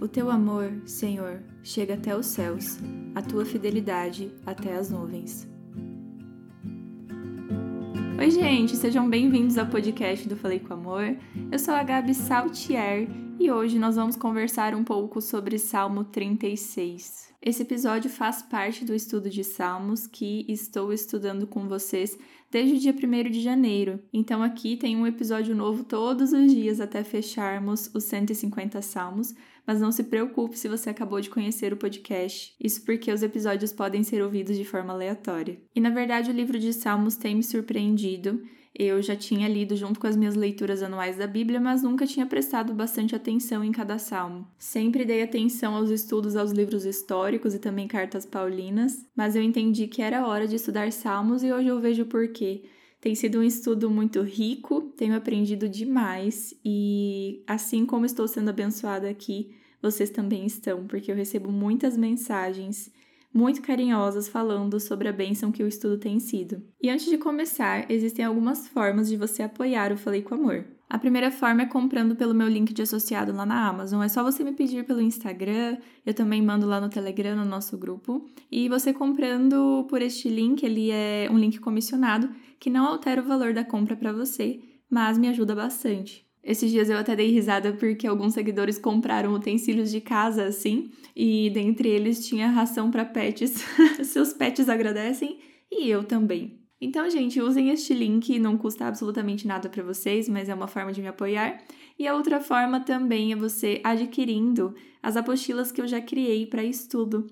O teu amor, Senhor, chega até os céus, a tua fidelidade até as nuvens. Oi, gente, sejam bem-vindos ao podcast do Falei com Amor. Eu sou a Gabi Saltier e hoje nós vamos conversar um pouco sobre Salmo 36. Esse episódio faz parte do estudo de Salmos que estou estudando com vocês desde o dia 1 de janeiro. Então aqui tem um episódio novo todos os dias até fecharmos os 150 salmos, mas não se preocupe se você acabou de conhecer o podcast. Isso porque os episódios podem ser ouvidos de forma aleatória. E na verdade o livro de Salmos tem me surpreendido eu já tinha lido junto com as minhas leituras anuais da Bíblia, mas nunca tinha prestado bastante atenção em cada salmo. Sempre dei atenção aos estudos aos livros históricos e também cartas paulinas, mas eu entendi que era hora de estudar salmos e hoje eu vejo por quê. Tem sido um estudo muito rico, tenho aprendido demais e, assim como estou sendo abençoada aqui, vocês também estão, porque eu recebo muitas mensagens muito carinhosas falando sobre a bênção que o estudo tem sido. E antes de começar, existem algumas formas de você apoiar o Falei com Amor. A primeira forma é comprando pelo meu link de associado lá na Amazon. É só você me pedir pelo Instagram, eu também mando lá no Telegram, no nosso grupo. E você comprando por este link, ele é um link comissionado que não altera o valor da compra para você, mas me ajuda bastante. Esses dias eu até dei risada porque alguns seguidores compraram utensílios de casa assim, e dentre eles tinha ração para pets. Seus pets agradecem e eu também. Então, gente, usem este link, não custa absolutamente nada para vocês, mas é uma forma de me apoiar. E a outra forma também é você adquirindo as apostilas que eu já criei para estudo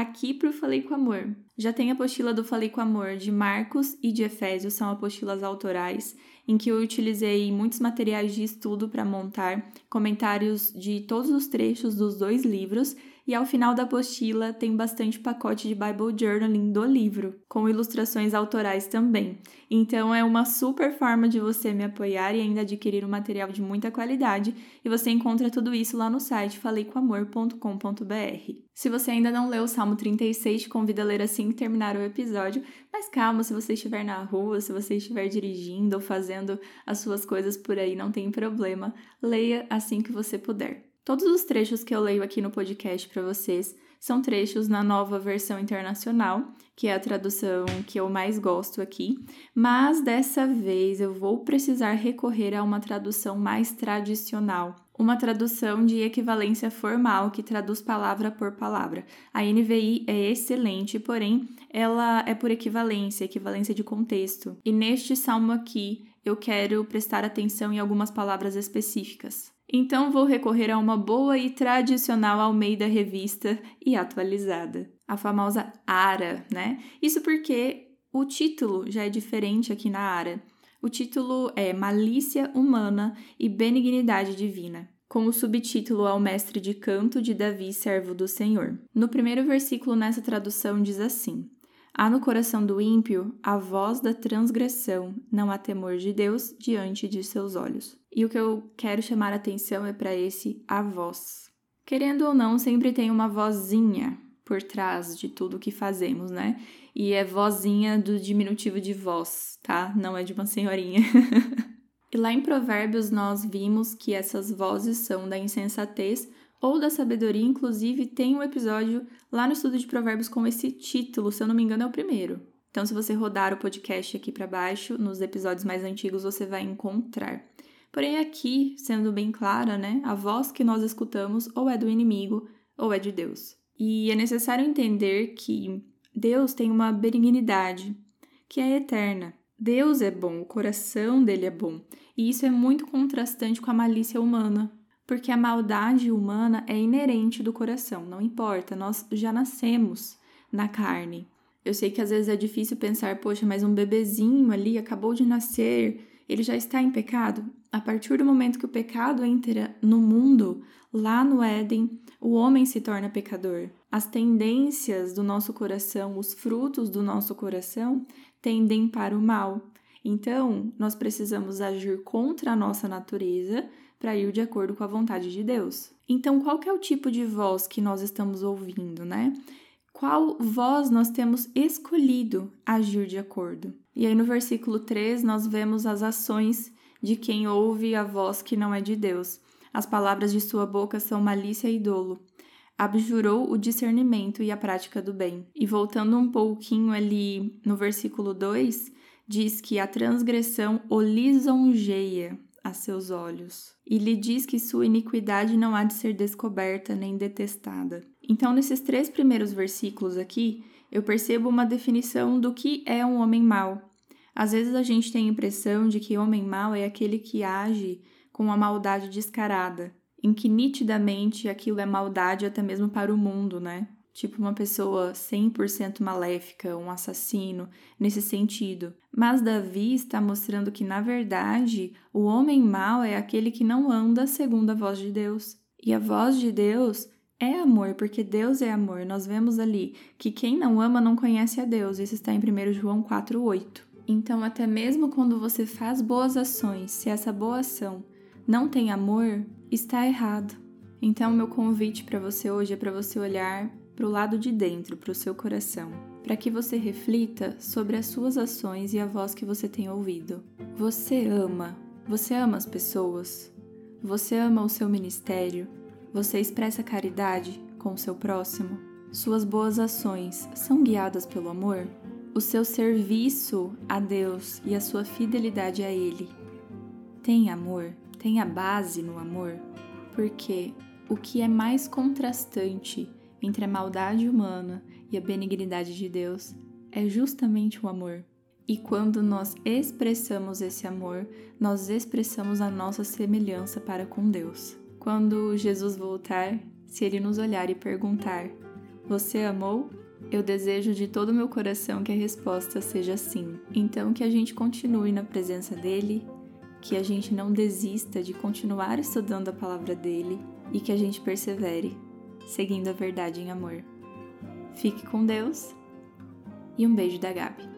aqui para o Falei com Amor. Já tem a apostila do Falei com Amor de Marcos e de Efésios, são apostilas autorais em que eu utilizei muitos materiais de estudo para montar comentários de todos os trechos dos dois livros e ao final da apostila tem bastante pacote de Bible Journaling do livro, com ilustrações autorais também. Então é uma super forma de você me apoiar e ainda adquirir um material de muita qualidade, e você encontra tudo isso lá no site faleicomamor.com.br. Se você ainda não leu o Salmo 36, te convido a ler assim que terminar o episódio, mas calma, se você estiver na rua, se você estiver dirigindo ou fazendo as suas coisas por aí, não tem problema, leia assim que você puder. Todos os trechos que eu leio aqui no podcast para vocês são trechos na nova versão internacional, que é a tradução que eu mais gosto aqui, mas dessa vez eu vou precisar recorrer a uma tradução mais tradicional, uma tradução de equivalência formal que traduz palavra por palavra. A NVI é excelente, porém ela é por equivalência, equivalência de contexto. E neste salmo aqui eu quero prestar atenção em algumas palavras específicas. Então vou recorrer a uma boa e tradicional Almeida Revista e atualizada, a famosa ARA, né? Isso porque o título já é diferente aqui na ARA. O título é Malícia Humana e Benignidade Divina, com o subtítulo Ao Mestre de Canto de Davi, servo do Senhor. No primeiro versículo nessa tradução diz assim: Há no coração do ímpio a voz da transgressão, não há temor de Deus diante de seus olhos. E o que eu quero chamar a atenção é para esse a voz. Querendo ou não, sempre tem uma vozinha por trás de tudo que fazemos, né? E é vozinha do diminutivo de voz, tá? Não é de uma senhorinha. e lá em Provérbios nós vimos que essas vozes são da insensatez ou da sabedoria, inclusive tem um episódio lá no estudo de Provérbios com esse título, se eu não me engano é o primeiro. Então, se você rodar o podcast aqui para baixo, nos episódios mais antigos você vai encontrar. Porém, aqui, sendo bem clara, né, a voz que nós escutamos ou é do inimigo ou é de Deus. E é necessário entender que Deus tem uma benignidade que é eterna. Deus é bom, o coração dele é bom. E isso é muito contrastante com a malícia humana, porque a maldade humana é inerente do coração, não importa, nós já nascemos na carne. Eu sei que às vezes é difícil pensar, poxa, mas um bebezinho ali acabou de nascer, ele já está em pecado. A partir do momento que o pecado entra no mundo, lá no Éden, o homem se torna pecador. As tendências do nosso coração, os frutos do nosso coração, tendem para o mal. Então, nós precisamos agir contra a nossa natureza para ir de acordo com a vontade de Deus. Então, qual é o tipo de voz que nós estamos ouvindo, né? Qual voz nós temos escolhido agir de acordo? E aí no versículo 3 nós vemos as ações de quem ouve a voz que não é de Deus. As palavras de sua boca são malícia e dolo. Abjurou o discernimento e a prática do bem. E voltando um pouquinho ali no versículo 2, diz que a transgressão o lisonjeia a seus olhos. E lhe diz que sua iniquidade não há de ser descoberta nem detestada. Então, nesses três primeiros versículos aqui, eu percebo uma definição do que é um homem mau. Às vezes a gente tem a impressão de que homem mau é aquele que age com a maldade descarada, em que nitidamente aquilo é maldade até mesmo para o mundo, né? Tipo uma pessoa 100% maléfica, um assassino, nesse sentido. Mas Davi está mostrando que, na verdade, o homem mau é aquele que não anda segundo a voz de Deus. E a voz de Deus é amor, porque Deus é amor. Nós vemos ali que quem não ama não conhece a Deus. Isso está em 1 João 4,8. Então, até mesmo quando você faz boas ações, se essa boa ação não tem amor, está errado. Então, meu convite para você hoje é para você olhar para o lado de dentro, para o seu coração, para que você reflita sobre as suas ações e a voz que você tem ouvido. Você ama, você ama as pessoas, você ama o seu ministério, você expressa caridade com o seu próximo, suas boas ações são guiadas pelo amor, o seu serviço a Deus e a sua fidelidade a Ele tem amor tem a base no amor, porque o que é mais contrastante entre a maldade humana e a benignidade de Deus é justamente o amor. E quando nós expressamos esse amor, nós expressamos a nossa semelhança para com Deus. Quando Jesus voltar, se ele nos olhar e perguntar: Você amou? Eu desejo de todo o meu coração que a resposta seja sim. Então, que a gente continue na presença dele, que a gente não desista de continuar estudando a palavra dele e que a gente persevere, seguindo a verdade em amor. Fique com Deus e um beijo da Gabi.